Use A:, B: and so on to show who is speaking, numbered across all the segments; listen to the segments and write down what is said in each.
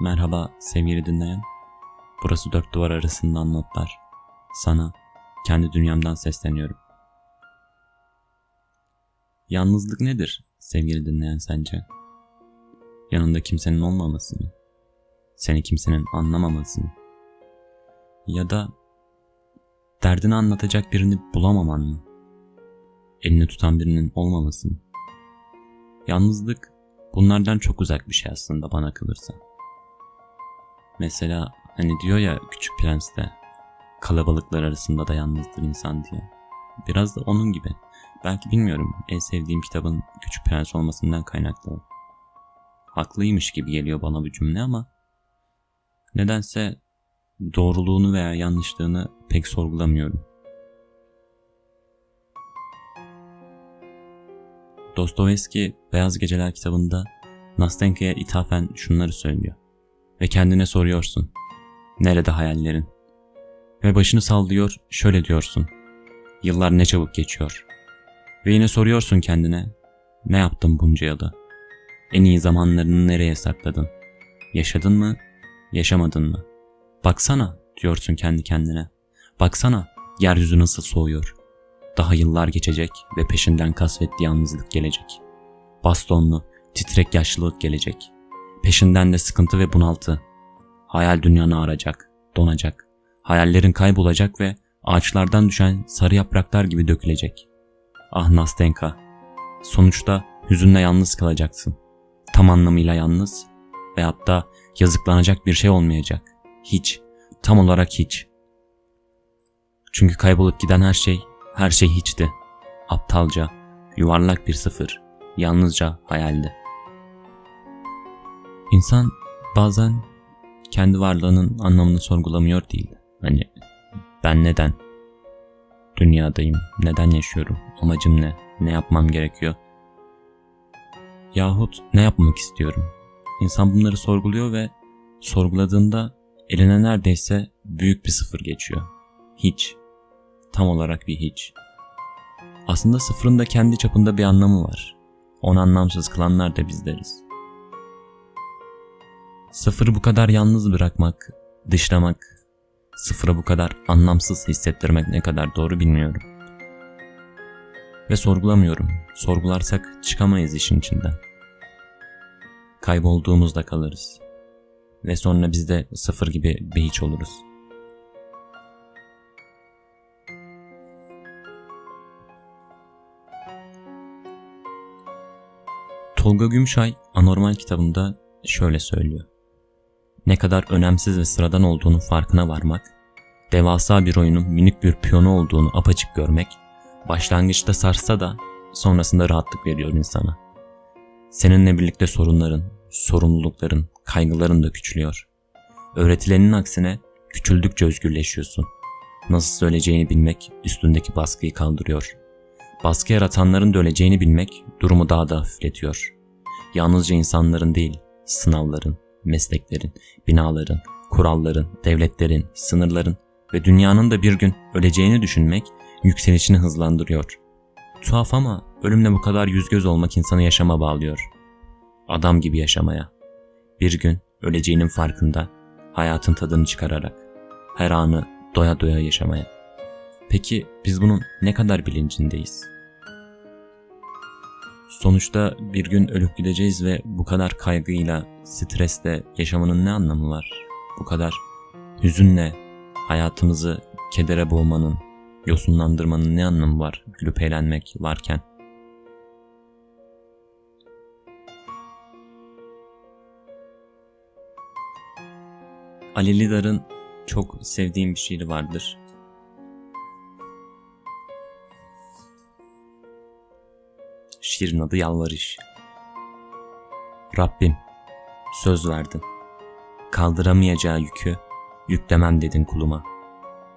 A: Merhaba sevgili dinleyen. Burası dört duvar arasından notlar. Sana kendi dünyamdan sesleniyorum. Yalnızlık nedir sevgili dinleyen sence? Yanında kimsenin olmaması mı? Seni kimsenin anlamaması mı? Ya da derdini anlatacak birini bulamaman mı? Elini tutan birinin olmaması mı? Yalnızlık bunlardan çok uzak bir şey aslında bana kalırsa. Mesela hani diyor ya Küçük Prens'te kalabalıklar arasında da yalnızdır insan diye. Biraz da onun gibi. Belki bilmiyorum en sevdiğim kitabın Küçük Prens olmasından kaynaklı. Haklıymış gibi geliyor bana bu cümle ama nedense doğruluğunu veya yanlışlığını pek sorgulamıyorum. Dostoyevski Beyaz Geceler kitabında Nastenka'ya ithafen şunları söylüyor. Ve kendine soruyorsun. Nerede hayallerin? Ve başını sallıyor şöyle diyorsun. Yıllar ne çabuk geçiyor. Ve yine soruyorsun kendine. Ne yaptın bunca yılda? En iyi zamanlarını nereye sakladın? Yaşadın mı? Yaşamadın mı? Baksana diyorsun kendi kendine. Baksana yeryüzü nasıl soğuyor. Daha yıllar geçecek ve peşinden kasvetli yalnızlık gelecek. Bastonlu, titrek yaşlılık gelecek. Peşinden de sıkıntı ve bunaltı. Hayal dünyanı aracak, donacak. Hayallerin kaybolacak ve ağaçlardan düşen sarı yapraklar gibi dökülecek. Ah Nastenka, sonuçta hüzünle yalnız kalacaksın. Tam anlamıyla yalnız ve hatta yazıklanacak bir şey olmayacak. Hiç, tam olarak hiç. Çünkü kaybolup giden her şey, her şey hiçti. Aptalca, yuvarlak bir sıfır, yalnızca hayaldi. İnsan bazen kendi varlığının anlamını sorgulamıyor değil. Hani ben neden dünyadayım, neden yaşıyorum, amacım ne, ne yapmam gerekiyor? Yahut ne yapmak istiyorum? İnsan bunları sorguluyor ve sorguladığında eline neredeyse büyük bir sıfır geçiyor. Hiç. Tam olarak bir hiç. Aslında sıfırın da kendi çapında bir anlamı var. Onu anlamsız kılanlar da bizleriz. Sıfırı bu kadar yalnız bırakmak, dışlamak, sıfıra bu kadar anlamsız hissettirmek ne kadar doğru bilmiyorum. Ve sorgulamıyorum. Sorgularsak çıkamayız işin içinden. Kaybolduğumuzda kalırız. Ve sonra biz de sıfır gibi bir hiç oluruz. Tolga Gümşay Anormal kitabında şöyle söylüyor ne kadar önemsiz ve sıradan olduğunu farkına varmak, devasa bir oyunun minik bir piyonu olduğunu apaçık görmek, başlangıçta sarsa da sonrasında rahatlık veriyor insana. Seninle birlikte sorunların, sorumlulukların, kaygıların da küçülüyor. Öğretilenin aksine küçüldükçe özgürleşiyorsun. Nasıl söyleyeceğini bilmek üstündeki baskıyı kaldırıyor. Baskı yaratanların da öleceğini bilmek durumu daha da hafifletiyor. Yalnızca insanların değil, sınavların, mesleklerin, binaların, kuralların, devletlerin, sınırların ve dünyanın da bir gün öleceğini düşünmek yükselişini hızlandırıyor. Tuhaf ama ölümle bu kadar yüz göz olmak insanı yaşama bağlıyor. Adam gibi yaşamaya. Bir gün öleceğinin farkında, hayatın tadını çıkararak, her anı doya doya yaşamaya. Peki biz bunun ne kadar bilincindeyiz?'' Sonuçta bir gün ölüp gideceğiz ve bu kadar kaygıyla, stresle yaşamanın ne anlamı var? Bu kadar hüzünle hayatımızı kedere boğmanın, yosunlandırmanın ne anlamı var gülüp eğlenmek varken? Ali Lidar'ın çok sevdiğim bir şiiri vardır. Şiirin adı Yalvarış. Rabbim, söz verdin. Kaldıramayacağı yükü yüklemem dedin kuluma.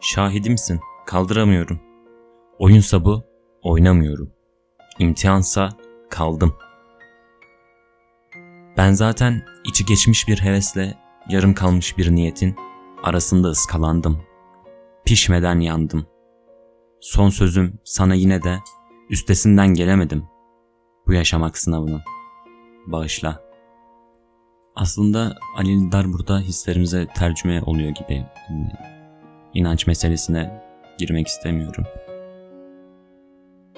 A: Şahidimsin, kaldıramıyorum. Oyunsa bu, oynamıyorum. İmtihansa kaldım. Ben zaten içi geçmiş bir hevesle yarım kalmış bir niyetin arasında ıskalandım. Pişmeden yandım. Son sözüm sana yine de üstesinden gelemedim.'' Bu yaşamak sınavını. Bağışla. Aslında Ali İldar burada hislerimize tercüme oluyor gibi. Yani inanç meselesine girmek istemiyorum.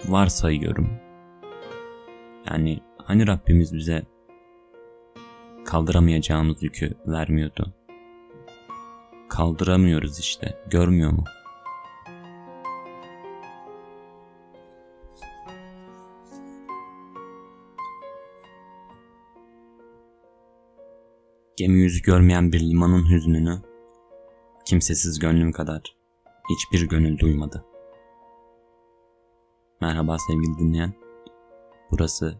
A: Varsayıyorum. Yani hani Rabbimiz bize kaldıramayacağımız yükü vermiyordu. Kaldıramıyoruz işte. Görmüyor mu? Gemi yüzü görmeyen bir limanın hüznünü kimsesiz gönlüm kadar hiçbir gönül duymadı. Merhaba sevgili dinleyen. Burası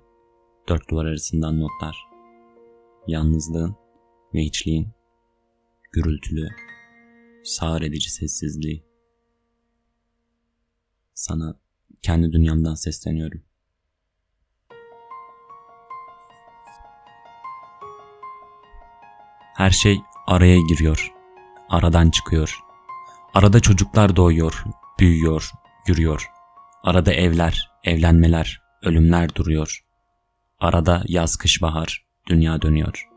A: dört duvar arasından notlar. Yalnızlığın ve hiçliğin gürültülü, sağır edici sessizliği. Sana kendi dünyamdan sesleniyorum. Her şey araya giriyor, aradan çıkıyor. Arada çocuklar doğuyor, büyüyor, yürüyor. Arada evler, evlenmeler, ölümler duruyor. Arada yaz kış bahar, dünya dönüyor.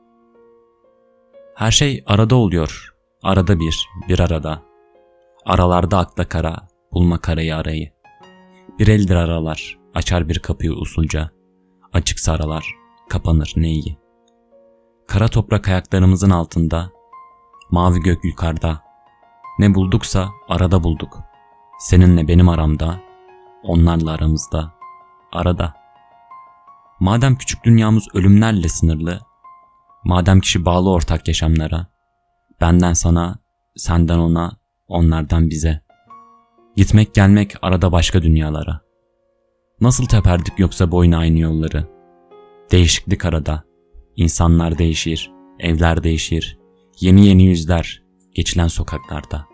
A: Her şey arada oluyor. Arada bir, bir arada. Aralarda akla kara, bulma karayı arayı. Bir eldir aralar, açar bir kapıyı usulca. Açıksa aralar, kapanır neyi? Kara toprak ayaklarımızın altında, mavi gök yukarıda. Ne bulduksa arada bulduk. Seninle benim aramda, onlarla aramızda, arada. Madem küçük dünyamız ölümlerle sınırlı, madem kişi bağlı ortak yaşamlara, benden sana, senden ona, onlardan bize. Gitmek gelmek arada başka dünyalara. Nasıl teperdik yoksa boyun aynı yolları? Değişiklik arada. İnsanlar değişir, evler değişir, yeni yeni yüzler geçilen sokaklarda.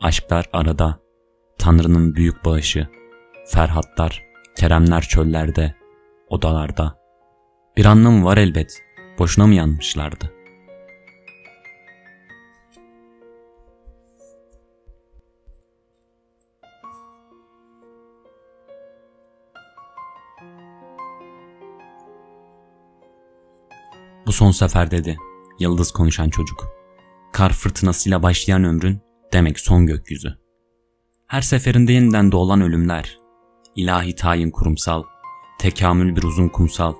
A: Aşklar arada, Tanrı'nın büyük bağışı, Ferhatlar, Keremler çöllerde, odalarda. Bir anlamı var elbet, boşuna mı yanmışlardı? Bu son sefer dedi, yıldız konuşan çocuk. Kar fırtınasıyla başlayan ömrün demek son gökyüzü. Her seferinde yeniden doğulan ölümler, ilahi tayin kurumsal, tekamül bir uzun kumsal,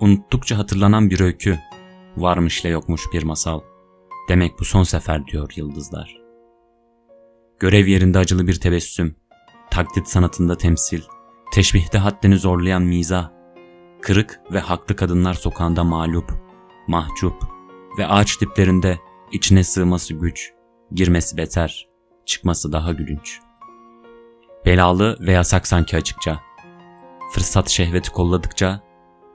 A: unuttukça hatırlanan bir öykü, varmışla yokmuş bir masal. Demek bu son sefer diyor yıldızlar. Görev yerinde acılı bir tebessüm, taklit sanatında temsil, teşbihte haddini zorlayan miza, kırık ve haklı kadınlar sokağında mağlup, mahcup ve ağaç diplerinde içine sığması güç, girmesi beter, çıkması daha gülünç. Belalı ve yasak sanki açıkça. Fırsat şehveti kolladıkça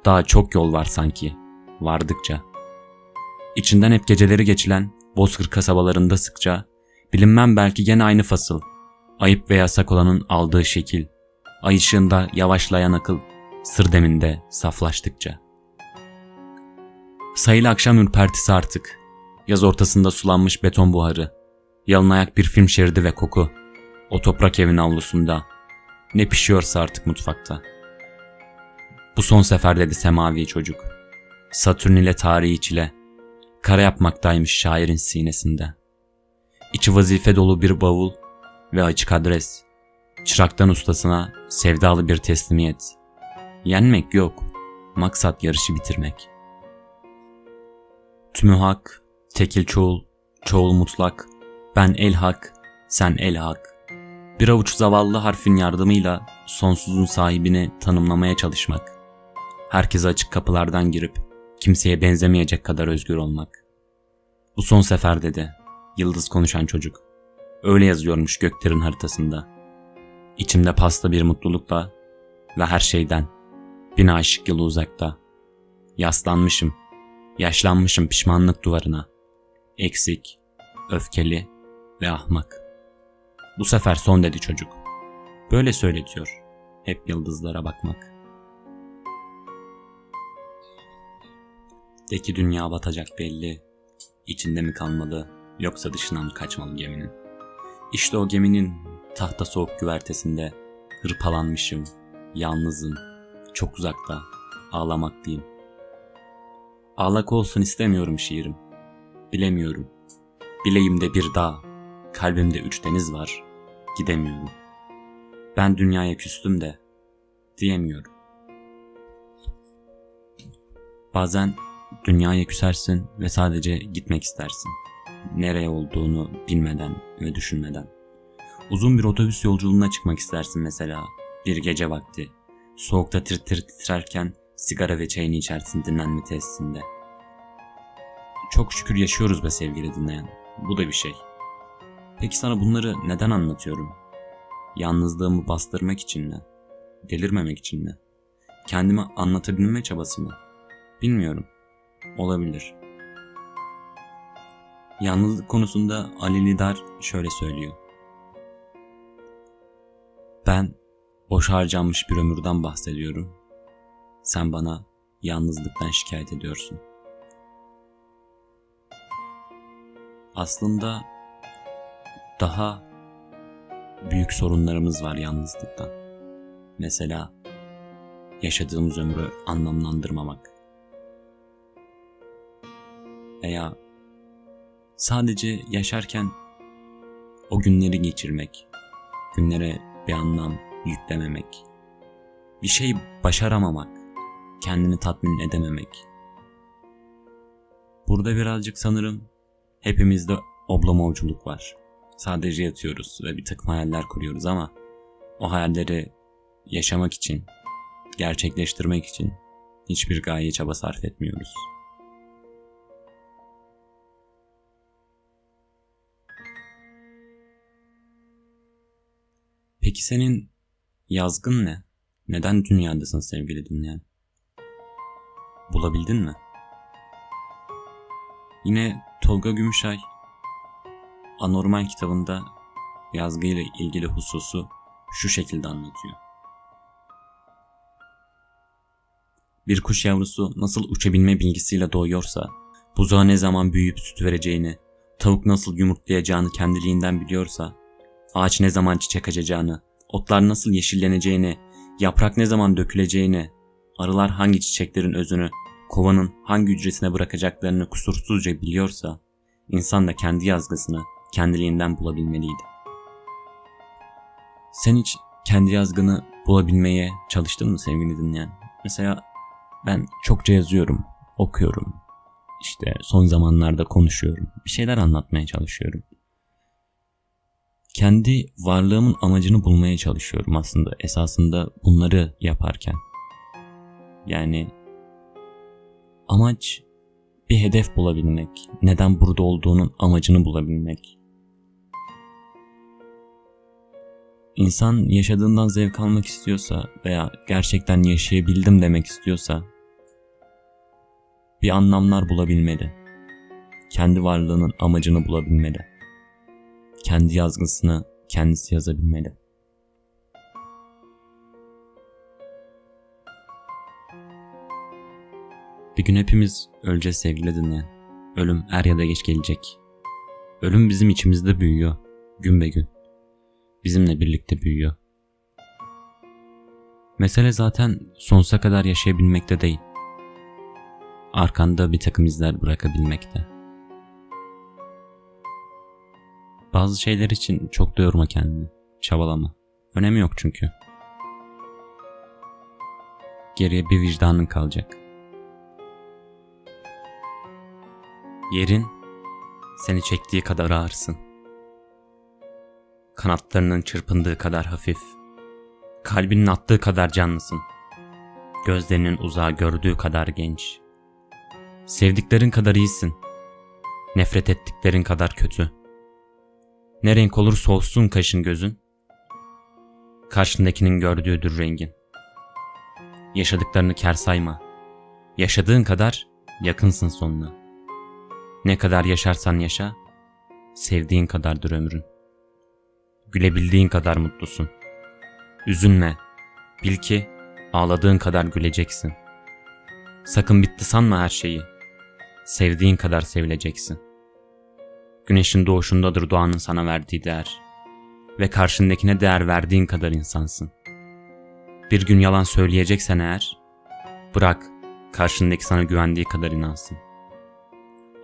A: daha çok yol var sanki, vardıkça. İçinden hep geceleri geçilen Bozkır kasabalarında sıkça, bilinmem belki gene aynı fasıl, ayıp ve yasak olanın aldığı şekil, ay ışığında yavaşlayan akıl, sır deminde saflaştıkça.'' Sayılı akşam ürpertisi artık. Yaz ortasında sulanmış beton buharı. Yalın ayak bir film şeridi ve koku. O toprak evin avlusunda. Ne pişiyorsa artık mutfakta. Bu son sefer dedi semavi çocuk. Satürn ile tarihi çile. Kara yapmaktaymış şairin sinesinde. İçi vazife dolu bir bavul ve açık adres. Çıraktan ustasına sevdalı bir teslimiyet. Yenmek yok, maksat yarışı bitirmek.'' Tümü hak, tekil çoğul, çoğul mutlak, ben el hak, sen el hak. Bir avuç zavallı harfin yardımıyla sonsuzun sahibini tanımlamaya çalışmak. Herkese açık kapılardan girip kimseye benzemeyecek kadar özgür olmak. Bu son sefer dedi, yıldız konuşan çocuk. Öyle yazıyormuş göklerin haritasında. İçimde pasta bir mutlulukla ve her şeyden, bin aşık yılı uzakta. Yaslanmışım, Yaşlanmışım pişmanlık duvarına. Eksik, öfkeli ve ahmak. Bu sefer son dedi çocuk. Böyle söyletiyor. Hep yıldızlara bakmak. Deki dünya batacak belli. İçinde mi kalmalı yoksa dışına mı kaçmalı geminin? İşte o geminin tahta soğuk güvertesinde hırpalanmışım, yalnızım, çok uzakta, ağlamaklıyım. Ağlak olsun istemiyorum şiirim. Bilemiyorum. Bileğimde bir dağ, kalbimde üç deniz var. Gidemiyorum. Ben dünyaya küstüm de diyemiyorum. Bazen dünyaya küsersin ve sadece gitmek istersin. Nereye olduğunu bilmeden ve düşünmeden. Uzun bir otobüs yolculuğuna çıkmak istersin mesela. Bir gece vakti. Soğukta tir tir titrerken sigara ve çayını içersin dinlenme tesisinde. Çok şükür yaşıyoruz be sevgili dinleyen. Bu da bir şey. Peki sana bunları neden anlatıyorum? Yalnızlığımı bastırmak için mi? Delirmemek için mi? Kendime anlatabilme çabası mı? Bilmiyorum. Olabilir. Yalnızlık konusunda Ali Lidar şöyle söylüyor. Ben boş harcanmış bir ömürden bahsediyorum. Sen bana yalnızlıktan şikayet ediyorsun. Aslında daha büyük sorunlarımız var yalnızlıktan. Mesela yaşadığımız ömrü anlamlandırmamak. Veya sadece yaşarken o günleri geçirmek, günlere bir anlam yüklememek, bir şey başaramamak, kendini tatmin edememek. Burada birazcık sanırım hepimizde oblamavculuk var. Sadece yatıyoruz ve bir takım hayaller kuruyoruz ama o hayalleri yaşamak için, gerçekleştirmek için hiçbir gaye çaba sarf etmiyoruz. Peki senin yazgın ne? Neden dünyadasın sevgili dinleyen? Bulabildin mi? Yine Tolga Gümüşay Anormal kitabında yazgı ile ilgili hususu şu şekilde anlatıyor. Bir kuş yavrusu nasıl uçabilme bilgisiyle doğuyorsa, buzağa ne zaman büyüyüp süt vereceğini, tavuk nasıl yumurtlayacağını kendiliğinden biliyorsa, ağaç ne zaman çiçek açacağını, otlar nasıl yeşilleneceğini, yaprak ne zaman döküleceğini, arılar hangi çiçeklerin özünü, kovanın hangi hücresine bırakacaklarını kusursuzca biliyorsa, insan da kendi yazgısını kendiliğinden bulabilmeliydi. Sen hiç kendi yazgını bulabilmeye çalıştın mı sevgili dinleyen? Mesela ben çokça yazıyorum, okuyorum. İşte son zamanlarda konuşuyorum. Bir şeyler anlatmaya çalışıyorum. Kendi varlığımın amacını bulmaya çalışıyorum aslında esasında bunları yaparken. Yani amaç bir hedef bulabilmek, neden burada olduğunun amacını bulabilmek. İnsan yaşadığından zevk almak istiyorsa veya gerçekten yaşayabildim demek istiyorsa bir anlamlar bulabilmeli. Kendi varlığının amacını bulabilmeli. Kendi yazgısını kendisi yazabilmeli. Bir gün hepimiz öleceğiz sevgili dinleyen. Ölüm er ya da geç gelecek. Ölüm bizim içimizde büyüyor. Gün be gün. Bizimle birlikte büyüyor. Mesele zaten sonsuza kadar yaşayabilmekte değil. Arkanda bir takım izler bırakabilmekte. Bazı şeyler için çok da yorma kendini. Çabalama. Önemi yok çünkü. Geriye bir vicdanın kalacak.'' Yerin seni çektiği kadar ağırsın. Kanatlarının çırpındığı kadar hafif. Kalbinin attığı kadar canlısın. Gözlerinin uzağı gördüğü kadar genç. Sevdiklerin kadar iyisin. Nefret ettiklerin kadar kötü. Ne renk olursa olsun kaşın gözün. Karşındakinin gördüğüdür rengin. Yaşadıklarını kar sayma. Yaşadığın kadar yakınsın sonuna.'' Ne kadar yaşarsan yaşa, sevdiğin kadardır ömrün. Gülebildiğin kadar mutlusun. Üzülme, bil ki ağladığın kadar güleceksin. Sakın bitti sanma her şeyi. Sevdiğin kadar sevileceksin. Güneşin doğuşundadır doğanın sana verdiği değer. Ve karşındakine değer verdiğin kadar insansın. Bir gün yalan söyleyeceksen eğer, bırak karşındaki sana güvendiği kadar inansın.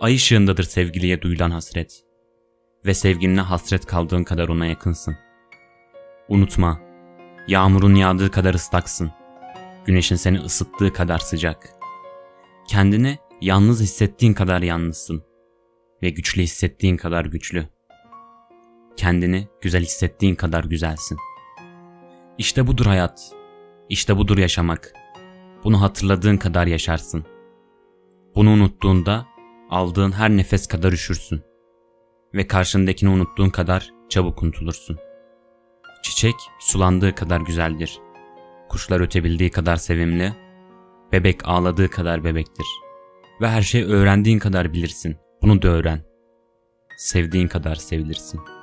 A: Ay ışığındadır sevgiliye duyulan hasret ve sevgiline hasret kaldığın kadar ona yakınsın. Unutma, yağmurun yağdığı kadar ıslaksın. Güneşin seni ısıttığı kadar sıcak. Kendini yalnız hissettiğin kadar yalnızsın ve güçlü hissettiğin kadar güçlü. Kendini güzel hissettiğin kadar güzelsin. İşte budur hayat. İşte budur yaşamak. Bunu hatırladığın kadar yaşarsın. Bunu unuttuğunda aldığın her nefes kadar üşürsün. Ve karşındakini unuttuğun kadar çabuk unutulursun. Çiçek sulandığı kadar güzeldir. Kuşlar ötebildiği kadar sevimli. Bebek ağladığı kadar bebektir. Ve her şeyi öğrendiğin kadar bilirsin. Bunu da öğren. Sevdiğin kadar sevilirsin.''